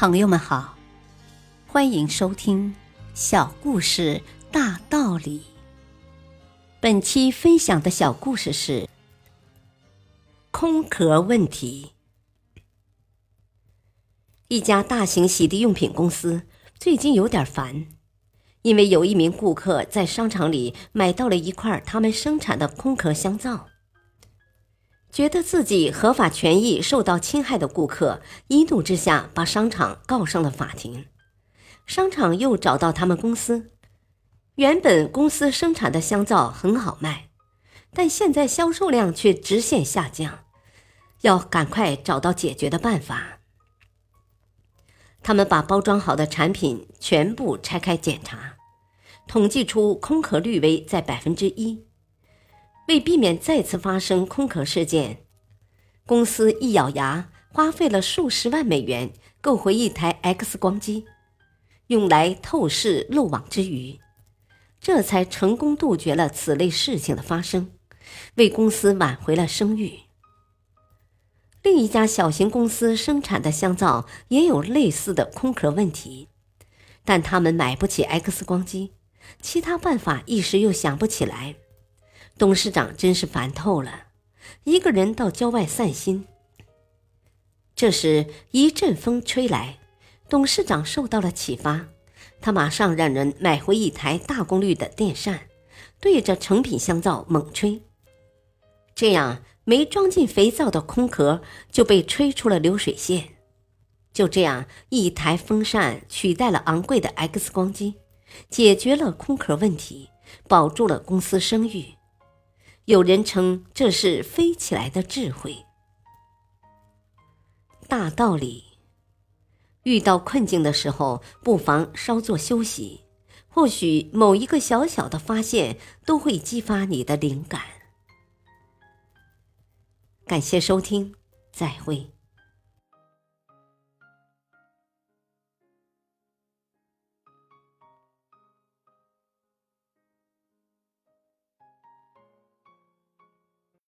朋友们好，欢迎收听《小故事大道理》。本期分享的小故事是空壳问题。一家大型洗涤用品公司最近有点烦，因为有一名顾客在商场里买到了一块他们生产的空壳香皂。觉得自己合法权益受到侵害的顾客，一怒之下把商场告上了法庭。商场又找到他们公司，原本公司生产的香皂很好卖，但现在销售量却直线下降，要赶快找到解决的办法。他们把包装好的产品全部拆开检查，统计出空壳率为在百分之一。为避免再次发生空壳事件，公司一咬牙，花费了数十万美元购回一台 X 光机，用来透视漏网之鱼，这才成功杜绝了此类事情的发生，为公司挽回了声誉。另一家小型公司生产的香皂也有类似的空壳问题，但他们买不起 X 光机，其他办法一时又想不起来。董事长真是烦透了，一个人到郊外散心。这时一阵风吹来，董事长受到了启发，他马上让人买回一台大功率的电扇，对着成品香皂猛吹，这样没装进肥皂的空壳就被吹出了流水线。就这样，一台风扇取代了昂贵的 X 光机，解决了空壳问题，保住了公司声誉。有人称这是飞起来的智慧。大道理，遇到困境的时候，不妨稍作休息，或许某一个小小的发现都会激发你的灵感。感谢收听，再会。